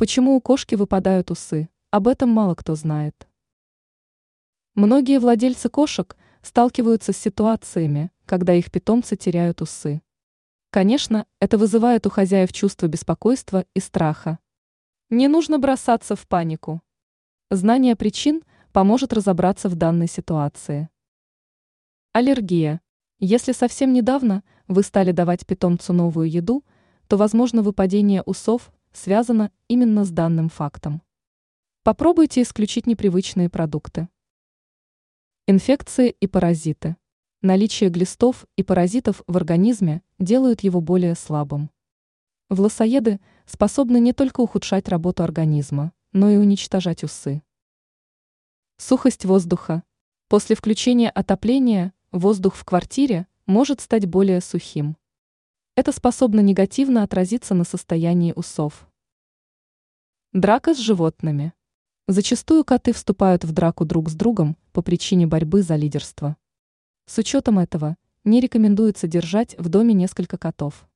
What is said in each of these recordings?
Почему у кошки выпадают усы? Об этом мало кто знает. Многие владельцы кошек сталкиваются с ситуациями, когда их питомцы теряют усы. Конечно, это вызывает у хозяев чувство беспокойства и страха. Не нужно бросаться в панику. Знание причин поможет разобраться в данной ситуации. Аллергия. Если совсем недавно вы стали давать питомцу новую еду, то, возможно, выпадение усов связано именно с данным фактом. Попробуйте исключить непривычные продукты. Инфекции и паразиты. Наличие глистов и паразитов в организме делают его более слабым. Власоеды способны не только ухудшать работу организма, но и уничтожать усы. Сухость воздуха. После включения отопления воздух в квартире может стать более сухим. Это способно негативно отразиться на состоянии усов. Драка с животными. Зачастую коты вступают в драку друг с другом по причине борьбы за лидерство. С учетом этого не рекомендуется держать в доме несколько котов.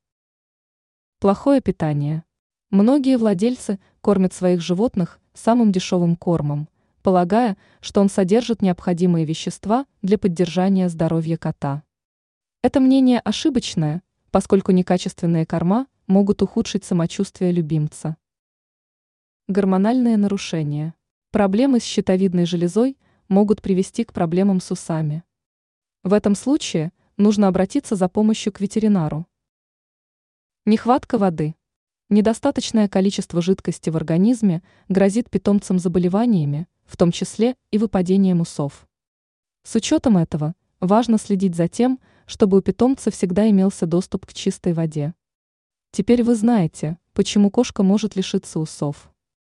Плохое питание. Многие владельцы кормят своих животных самым дешевым кормом, полагая, что он содержит необходимые вещества для поддержания здоровья кота. Это мнение ошибочное, поскольку некачественные корма могут ухудшить самочувствие любимца. Гормональные нарушения. Проблемы с щитовидной железой могут привести к проблемам с усами. В этом случае нужно обратиться за помощью к ветеринару. Нехватка воды. Недостаточное количество жидкости в организме грозит питомцам заболеваниями, в том числе и выпадением усов. С учетом этого важно следить за тем, чтобы у питомца всегда имелся доступ к чистой воде. Теперь вы знаете, почему кошка может лишиться усов.